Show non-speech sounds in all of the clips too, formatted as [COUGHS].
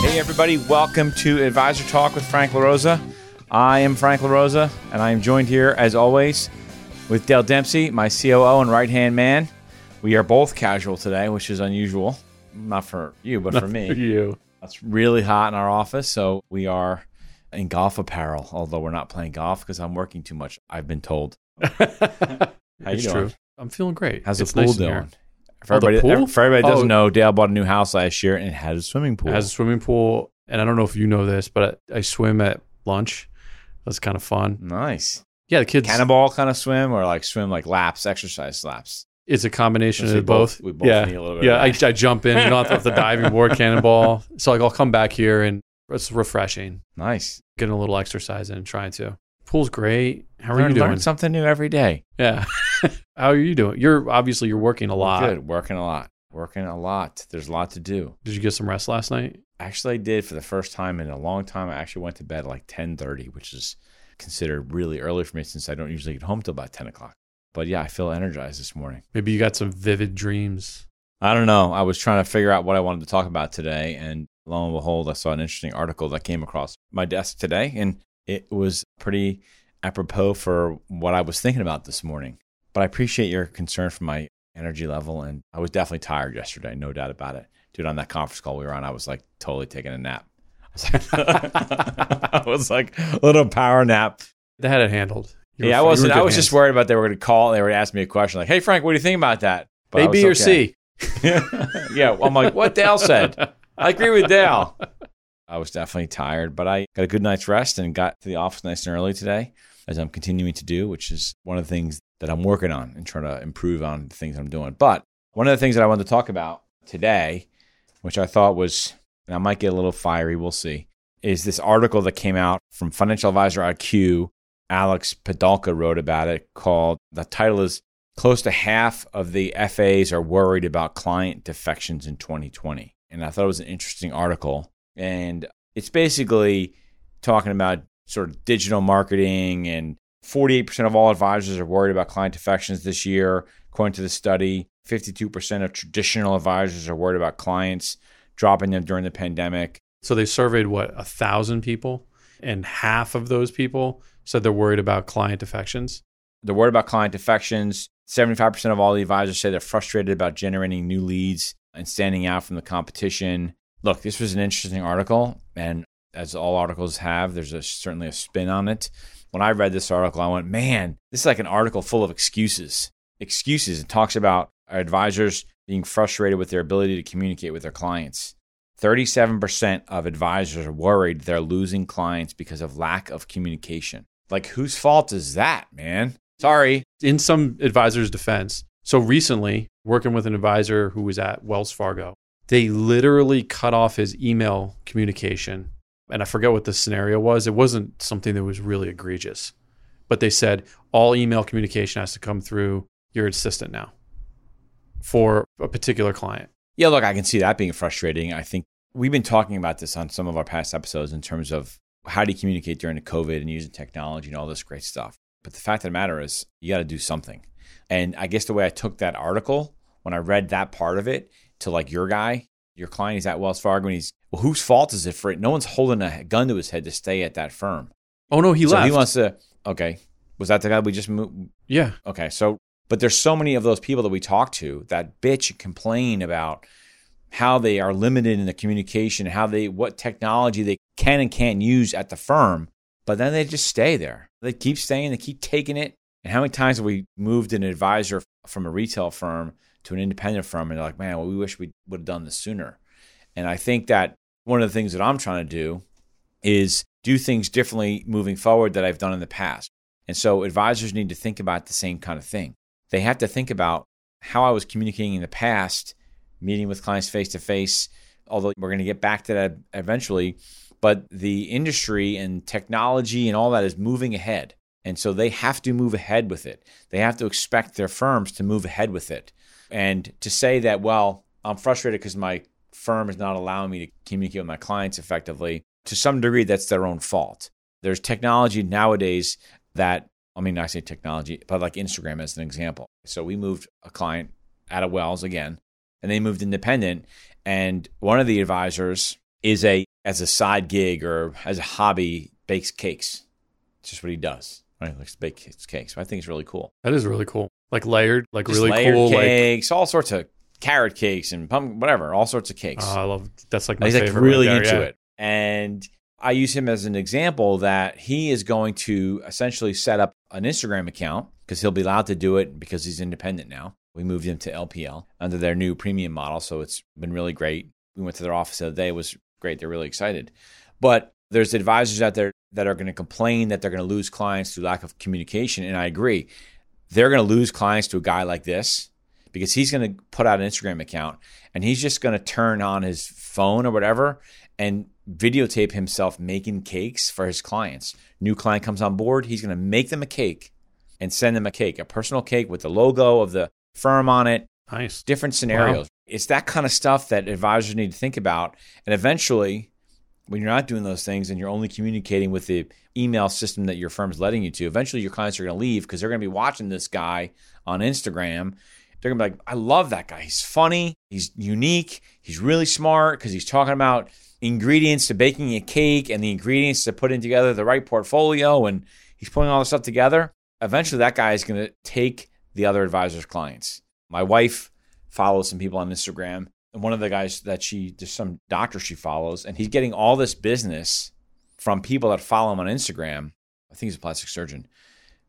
Hey, everybody, welcome to Advisor Talk with Frank LaRosa. I am Frank LaRosa, and I am joined here, as always, with Dale Dempsey, my COO and right hand man. We are both casual today, which is unusual. Not for you, but Not for me. for you. It's really hot in our office, so we are in golf apparel, although we're not playing golf because I'm working too much, I've been told. [LAUGHS] How you it's doing? true. I'm feeling great. How's it's the pool nice doing? Here. For Oh, the everybody, pool? for everybody that doesn't Oh. know, Dale bought a new house last year and it had a swimming pool. It has a swimming pool, and I don't know if you know this, but I, I swim at lunch. That's kind of fun. nice. Yeah, the kids. Cannonball kind of swim or like swim like laps, exercise laps. It's a combination of we both- both. we both yeah, need a little bit yeah. of I, I jump in, you know, off the diving board, cannonball. So like I'll come back here and it's refreshing, Nice. getting a little exercise in, trying to. Pool's great. How are learn, you doing? learn something new every day. Yeah. [LAUGHS] How are you doing? You're obviously you're working a lot. Good. Working a lot. Working a lot. There's a lot to do. Did you get some rest last night? Actually, I did for the first time in a long time. I actually went to bed at like 10:30, which is considered really early for me since I don't usually get home till about 10 o'clock. But yeah, I feel energized this morning. Maybe you got some vivid dreams. I don't know. I was trying to figure out what I wanted to talk about today, and lo and behold, I saw an interesting article that came across my desk today, and it was pretty apropos for what I was thinking about this morning. But I appreciate your concern for my energy level, and I was definitely tired yesterday, no doubt about it. Dude, on that conference call we were on, I was like totally taking a nap. I was like, [LAUGHS] I was like a little power nap. They had it handled. You were yeah, I fi- you were wasn't. I was just worried about they were going to call and they were going to ask me a question like, "Hey, Frank, what do you think about that?" But A, B, or okay. C. [LAUGHS] yeah, well, I'm like, what Dale said. I agree with Dale. [LAUGHS] I was definitely tired, but I got a good night's rest and got to the office nice and early today, as I'm continuing to do, which is one of the things that I'm working on and trying to improve on the things I'm doing. But one of the things that I wanted to talk about today, which I thought was, and I might get a little fiery, we'll see, is this article that came out from Financial Advisor IQ. Alex Padalka wrote about it called, the title is Close to half of the FAs are worried about client defections in 2020. And I thought it was an interesting article. And it's basically talking about sort of digital marketing and 48% of all advisors are worried about client defections this year. According to the study, 52% of traditional advisors are worried about clients dropping them during the pandemic. So they surveyed what a thousand people, and half of those people said they're worried about client defections. They're worried about client defections. 75% of all the advisors say they're frustrated about generating new leads and standing out from the competition. Look, this was an interesting article, and as all articles have, there's a, certainly a spin on it. When I read this article, I went, man, this is like an article full of excuses. Excuses. It talks about advisors being frustrated with their ability to communicate with their clients. 37% of advisors are worried they're losing clients because of lack of communication. Like, whose fault is that, man? Sorry. In some advisors' defense, so recently, working with an advisor who was at Wells Fargo, they literally cut off his email communication. And I forget what the scenario was. It wasn't something that was really egregious, but they said all email communication has to come through your assistant now for a particular client. Yeah, look, I can see that being frustrating. I think we've been talking about this on some of our past episodes in terms of how do you communicate during the COVID and using technology and all this great stuff. But the fact of the matter is, you got to do something. And I guess the way I took that article, when I read that part of it to like your guy, your client, he's at Wells Fargo and he's, well, whose fault is it for it? No one's holding a gun to his head to stay at that firm. Oh no, he so left. he wants to, okay. Was that the guy we just moved? yeah, Okay, so but there's so many of those people that we talk to that bitch complain about how they are limited in the communication, how they what technology they can and can't use at the firm, but then they just stay there. They keep staying, they keep taking it. And how many times have we moved an advisor from a retail firm to an independent firm and they're like, man, well, we wish we would have done this sooner. And I think that one of the things that I'm trying to do is do things differently moving forward that I've done in the past. And so advisors need to think about the same kind of thing. They have to think about how I was communicating in the past, meeting with clients face to face, although we're going to get back to that eventually. But the industry and technology and all that is moving ahead. And so they have to move ahead with it. They have to expect their firms to move ahead with it. And to say that, well, I'm frustrated because my firm is not allowing me to communicate with my clients effectively, to some degree, that's their own fault. There's technology nowadays that, I mean, I say technology, but like Instagram as an example. So we moved a client out of Wells again, and they moved independent. And one of the advisors is a, as a side gig or as a hobby, bakes cakes. It's just what he does. Right? He likes to bake cakes. So I think it's really cool. That is really cool. Like layered, like Just really layered cool. Like, cakes, all sorts of carrot cakes and pumpkin, whatever, all sorts of cakes. oh, I love that's like my He's like really there, into yeah. it. And I use him as an example that he is going to essentially set up an Instagram account because he'll be allowed to do it because he's independent now. We moved him to LPL under their new premium model. So it's been really great. We went to their office the other day. It was great. They're really excited. But there's advisors out there that are going to complain that they're going to lose clients through lack of communication. And I agree. They're going to lose clients to a guy like this because he's going to put out an Instagram account and he's just going to turn on his phone or whatever and videotape himself making cakes for his clients. New client comes on board, he's going to make them a cake and send them a cake, a personal cake with the logo of the firm on it, Nice. different scenarios. It's that kind of stuff that advisors need to think about. And eventually, when you're not doing those things and you're only communicating with the email system that your firm's letting you to, eventually your clients are going to leave because they're going to be watching this guy on Instagram. They're going to be like, I love that guy. He's funny. He's unique. He's really smart because he's talking about ingredients to baking a cake and the ingredients to putting together the right portfolio. And he's putting all this stuff together. Eventually, that guy is going to take the other advisor's clients. My wife follows some people on Instagram. One of the guys that she, there's some doctor she follows, and he's getting all this business from people that follow him on Instagram. I think he's a plastic surgeon,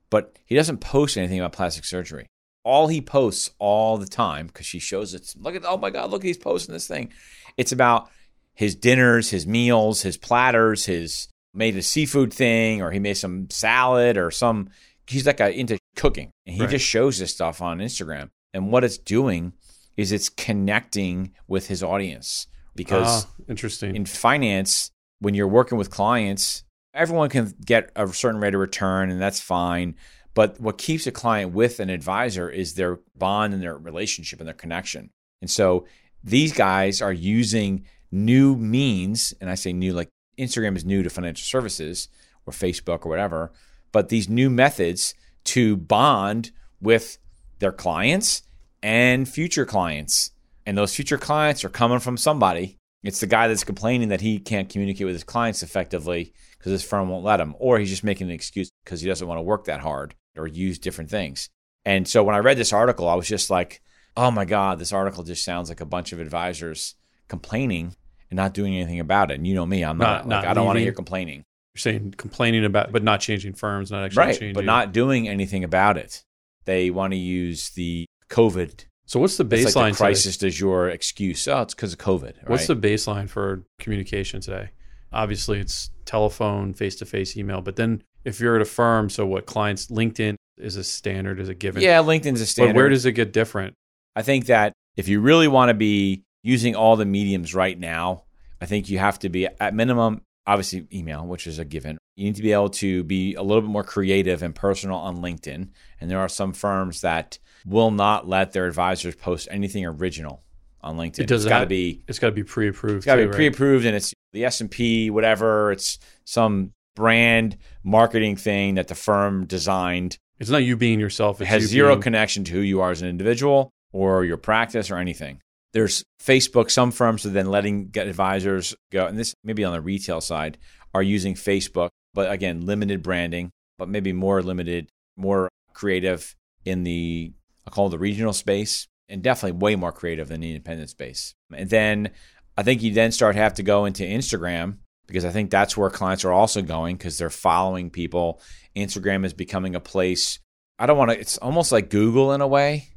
but he doesn't post anything about plastic surgery. All he posts all the time, because she shows it, look at, oh my God, look, he's posting this thing. It's about his dinners, his meals, his platters, his made a seafood thing, or he made some salad or some, he's like a, into cooking. And he Right. just shows this stuff on Instagram. And what it's doing is it's connecting with his audience because Ah, interesting. in finance, when you're working with clients, everyone can get a certain rate of return, and that's fine. But what keeps a client with an advisor is their bond and their relationship and their connection. And so these guys are using new means, and I say new like Instagram is new to financial services or Facebook or whatever, but these new methods to bond with their clients and future clients. And those future clients are coming from somebody. It's the guy that's complaining that he can't communicate with his clients effectively because his firm won't let him, or he's just making an excuse because he doesn't want to work that hard or use different things. And so when I read this article, I was just like, oh my God, this article just sounds like a bunch of advisors complaining and not doing anything about it. And you know me, I'm not, Not- like, not I don't want to hear complaining. You're saying complaining about, but not changing firms, not actually Right. changing. But not doing anything about it. They want to use the COVID So what's the baseline? like the today? crisis does your excuse. Oh, it's because of COVID. Right? What's the baseline for communication today? Obviously, it's telephone, face to face, email. But then if you're at a firm, so what clients, LinkedIn is a standard, is a given. yeah? LinkedIn's a standard. But where does it get different? I think that if you really want to be using all the mediums right now, I think you have to be at minimum, obviously email, which is a given. You need to be able to be a little bit more creative and personal on LinkedIn. And there are some firms that will not let their advisors post anything original on LinkedIn. It does it's got to be It's got to be pre approved. It's got to be pre-approved, and it's the S and P, whatever. It's some brand marketing thing that the firm designed. It's not you being yourself. It It's has you zero being- connection to who you are as an individual or your practice or anything. There's Facebook. Some firms are then letting advisors go, and this maybe on the retail side are using Facebook, but again, limited branding, but maybe more limited, more creative in the I call it the regional space, and definitely way more creative than the independent space. And then I think you then start have to go into Instagram because I think that's where clients are also going because they're following people. Instagram is becoming a place. I don't want to. It's almost like Google in a way,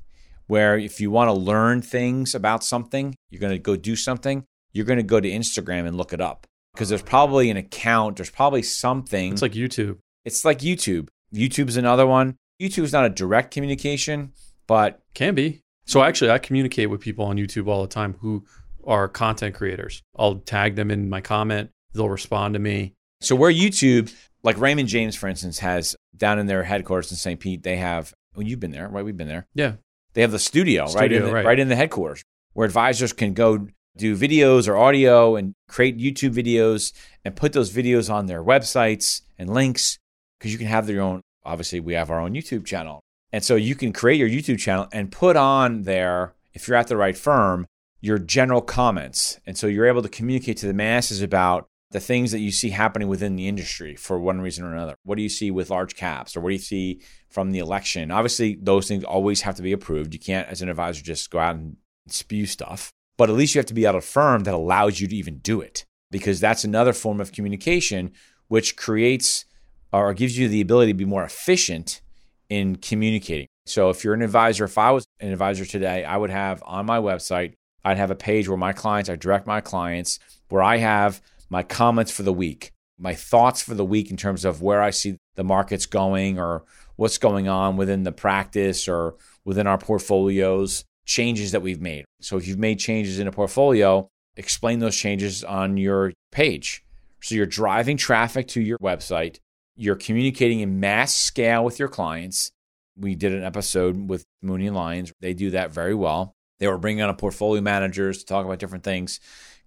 where if you want to learn things about something, you're going to go do something. You're going to go to Instagram and look it up because there's probably an account. There's probably something. It's like YouTube. it's like YouTube. YouTube's another one. YouTube's not a direct communication, but Can be. So actually, I communicate with people on YouTube all the time who are content creators. I'll tag them in my comment. They'll respond to me. So where YouTube, like Raymond James, for instance, has down in their headquarters in St. Pete, they have. Well, you've been there, right? We've been there. Yeah. They have the studio, right, in the, right. right in the headquarters, where advisors can go do videos or audio and create YouTube videos and put those videos on their websites and links because you can have their own. Obviously, we have our own YouTube channel, and so you can create your YouTube channel and put on there if you're at the right firm your general comments, and so you're able to communicate to the masses about the things that you see happening within the industry for one reason or another. What do you see with large caps, or what do you see from the election? Obviously, those things always have to be approved. You can't, as an advisor, just go out and spew stuff. But at least you have to be at a firm that allows you to even do it, because that's another form of communication which creates or gives you the ability to be more efficient in communicating. So if you're an advisor, if I was an advisor today, I would have on my website, I'd have a page where my clients, I direct my clients, where I have my comments for the week, my thoughts for the week in terms of where I see the markets going or what's going on within the practice or within our portfolios, changes that we've made. So if you've made changes in a portfolio, explain those changes on your page. So you're driving traffic to your website, you're communicating in mass scale with your clients. We did an episode with Mooney and Lyons. They do that very well. They were bringing on a portfolio managers to talk about different things,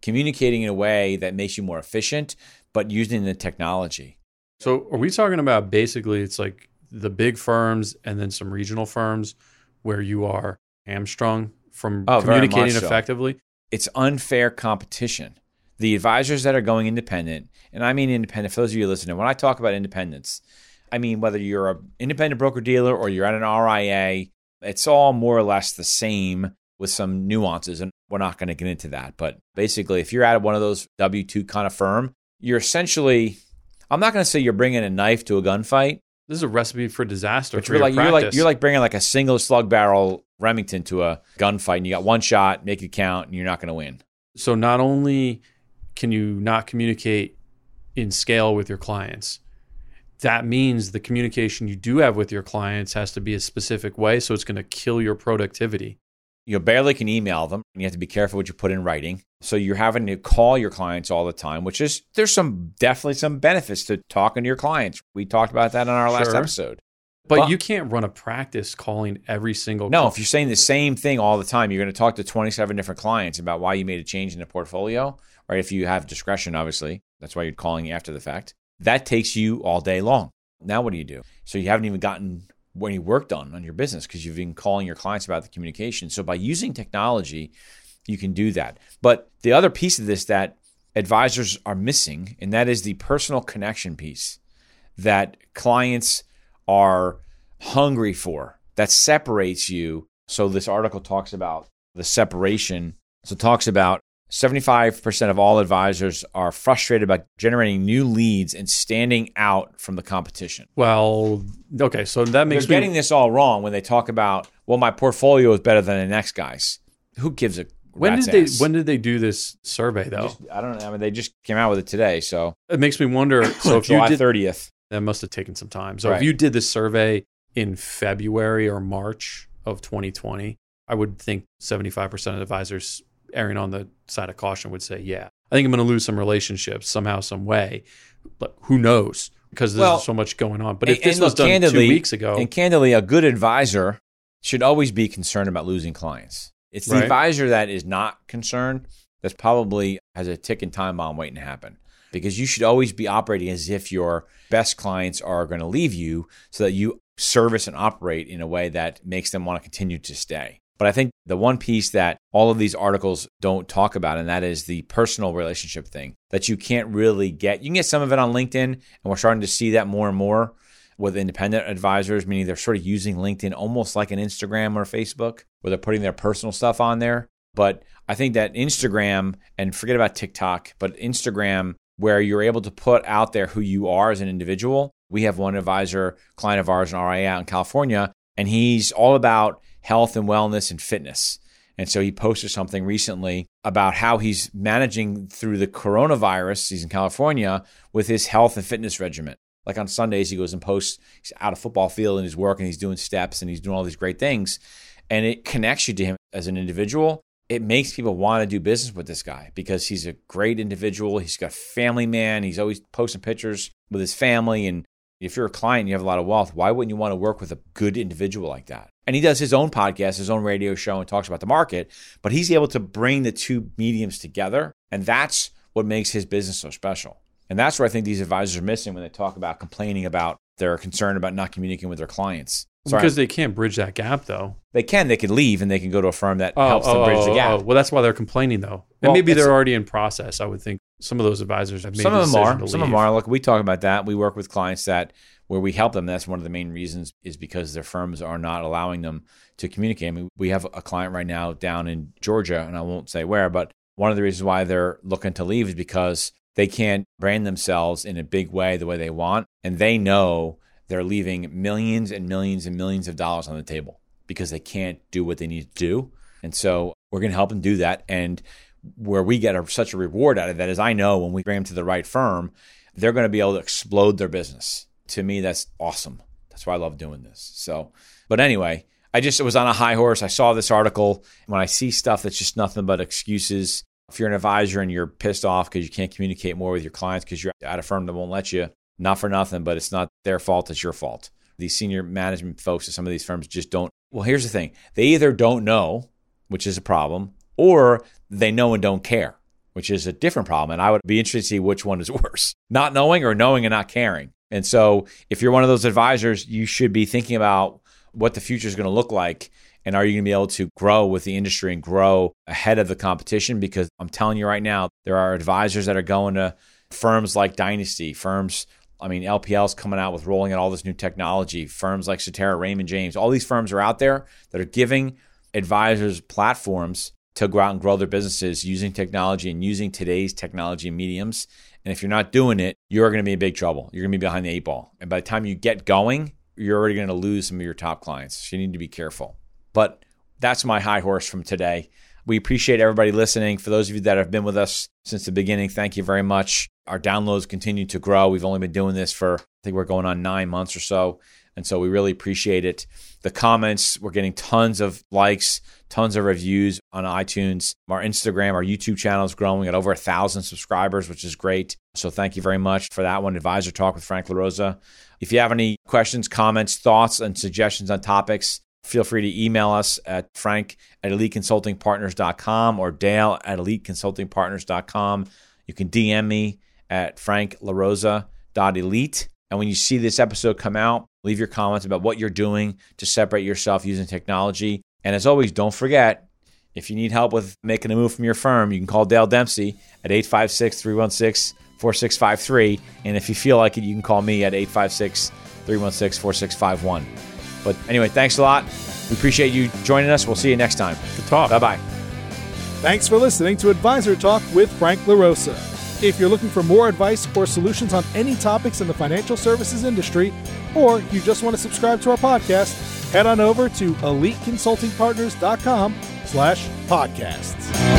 communicating in a way that makes you more efficient, but using the technology. So are we talking about basically it's like the big firms and then some regional firms where you are hamstrung from Oh, communicating so. effectively? It's unfair competition. The advisors that are going independent, and I mean independent, for those of you listening, when I talk about independence, I mean whether you're an independent broker dealer or you're at an RIA, it's all more or less the same with some nuances. And we're not going to get into that. But basically, if you're at one of those W 2 kind of firm, you're essentially, I'm not going to say you're bringing a knife to a gunfight, This is a recipe for disaster but for you're your like, you're like, you're like bringing like a single slug barrel Remington to a gunfight and you got one shot, make it count, and you're not going to win. so not only can you not communicate in scale with your clients, that means the communication you do have with your clients has to be a specific way. So it's going to kill your productivity. You barely can email them and you have to be careful what you put in writing. So you're having to call your clients all the time which is there's some definitely some benefits to talking to your clients. We talked about that in our last episode. But Well- you can't run a practice calling every single no if you're saying the same thing all the time you're going to talk to 27 different clients about why you made a change in the portfolio right? If you have discretion obviously. That's why you're calling after the fact. That takes you all day long. Now what do you do? So you haven't even gotten any you worked on on your business because you've been calling your clients about the communication so by using technology you can do that. But the other piece of this that advisors are missing, and that is the personal connection piece that clients are hungry for that separates you. So this article talks about the separation. So it talks about 75% of all advisors are frustrated about generating new leads and standing out from the competition. Well, okay, so that makes They're me getting this all wrong when they talk about, well, my portfolio is better than the next guy's. Who gives a when did they ass? when did they do this survey though? Just- I don't know. I mean, they just came out with it today, so it makes me wonder. [COUGHS] So if July thirtieth. that, must have taken some time. So Right. if you did this survey in February or March of 2020, I would think 75 percent of advisors erring on the side of caution would say, "Yeah, I think I'm going to lose some relationships somehow, some way." But who knows? Because there's Well, so much going on. But and- if this and was look, done candidly- two weeks ago, And candidly, a good advisor should always be concerned about losing clients. It's the Right. advisor that is not concerned that's probably has a ticking time bomb waiting to happen. Because you should always be operating as if your best clients are going to leave you so that you service and operate in a way that makes them want to continue to stay. But I think the one piece that all of these articles don't talk about, and that is the personal relationship thing that you can't really get. You can get some of it on LinkedIn, and we're starting to see that more and more with independent advisors, meaning they're sort of using LinkedIn almost like an Instagram or Facebook, where they're putting their personal stuff on there. But I think that Instagram, and forget about TikTok, but Instagram, where you're able to put out there who you are as an individual. We have one advisor, client of ours, an RIA out in California, and he's all about health and wellness and fitness. And so he posted something recently about how he's managing through the coronavirus. He's in California with his health and fitness regimen. Like on Sundays, he goes and posts, he's out of football field and he's working, he's doing steps and he's doing all these great things. And it connects you to him as an individual. it makes people want to do business with this guy because he's a great individual. He's got family man. He's always posting pictures with his family. And if you're a client, and you have a lot of wealth. Why wouldn't you want to work with a good individual like that? And he does his own podcast, his own radio show, and talks about the market. But he's able to bring the two mediums together. And that's what makes his business so special. And that's where I think these advisors are missing when they talk about complaining about their concern about not communicating with their clients. Sorry. Because they can't bridge that gap, though. They can. They can leave and they can go to a firm that oh, helps oh, them bridge oh, the gap. Oh, well, that's why they're complaining, though. And well, maybe they're already in process. I would think some of those advisors have made some of them are. Some of them are. Look, we talk about that. We work with clients that where we help them. That's one of the main reasons is because their firms are not allowing them to communicate. I mean, we have a client right now down in Georgia, and I won't say where, but one of the reasons why they're looking to leave is because they can't brand themselves in a big way the way they want, and they know they're leaving millions and millions and millions of dollars on the table because they can't do what they need to do. And so we're going to help them do that. And where we get a, such a reward out of that is I know when we bring them to the right firm, they're going to be able to explode their business. To me, that's awesome. That's why I love doing this. So, but anyway, I just was on a high horse. I saw this article. When I see stuff that's just nothing but excuses, if you're an advisor and you're pissed off because you can't communicate more with your clients because you're at a firm that won't let you, not for nothing, but it's not their fault, it's your fault. These senior management folks at some of these firms just don't. Well, here's the thing they either don't know, which is a problem, or they know and don't care, which is a different problem. And I would be interested to see which one is [LAUGHS] worse not knowing or knowing and not caring. And so, if you're one of those advisors, you should be thinking about what the future is going to look like. And are you going to be able to grow with the industry and grow ahead of the competition? Because I'm telling you right now, there are advisors that are going to firms like Dynasty, firms I mean, LPL's coming out with rolling out all this new technology. Firms like Cetera, Raymond James, all these firms are out there that are giving advisors platforms to go out and grow their businesses using technology and using today's technology and mediums. And if you're not doing it, you're going to be in big trouble. You're going to be behind the eight ball. And by the time you get going, you're already going to lose some of your top clients. So you need to be careful. But that's my high horse from today. We appreciate everybody listening. For those of you that have been with us since the beginning, thank you very much. Our downloads continue to grow. We've only been doing this for, I think we're going on nine months or so. And so we really appreciate it. The comments, we're getting tons of likes, tons of reviews on iTunes. Our Instagram, our YouTube channel is growing at over a thousand subscribers, which is great. So thank you very much for that one. Advisor Talk with Frank LaRosa. If you have any questions, comments, thoughts, and suggestions on topics, feel free to email us at frank at eliteconsultingpartners.com or dale at eliteconsultingpartners.com. You can DM me at franklarosa.elite. And when you see this episode come out, leave your comments about what you're doing to separate yourself using technology. And as always, don't forget if you need help with making a move from your firm, you can call Dale Dempsey at 856 316 4653. And if you feel like it, you can call me at 856 316 4651. But anyway, thanks a lot. We appreciate you joining us. We'll see you next time. Good talk. Bye bye. Thanks for listening to Advisor Talk with Frank LaRosa. If you're looking for more advice or solutions on any topics in the financial services industry, or you just want to subscribe to our podcast, head on over to eliteconsultingpartners.com slash podcasts.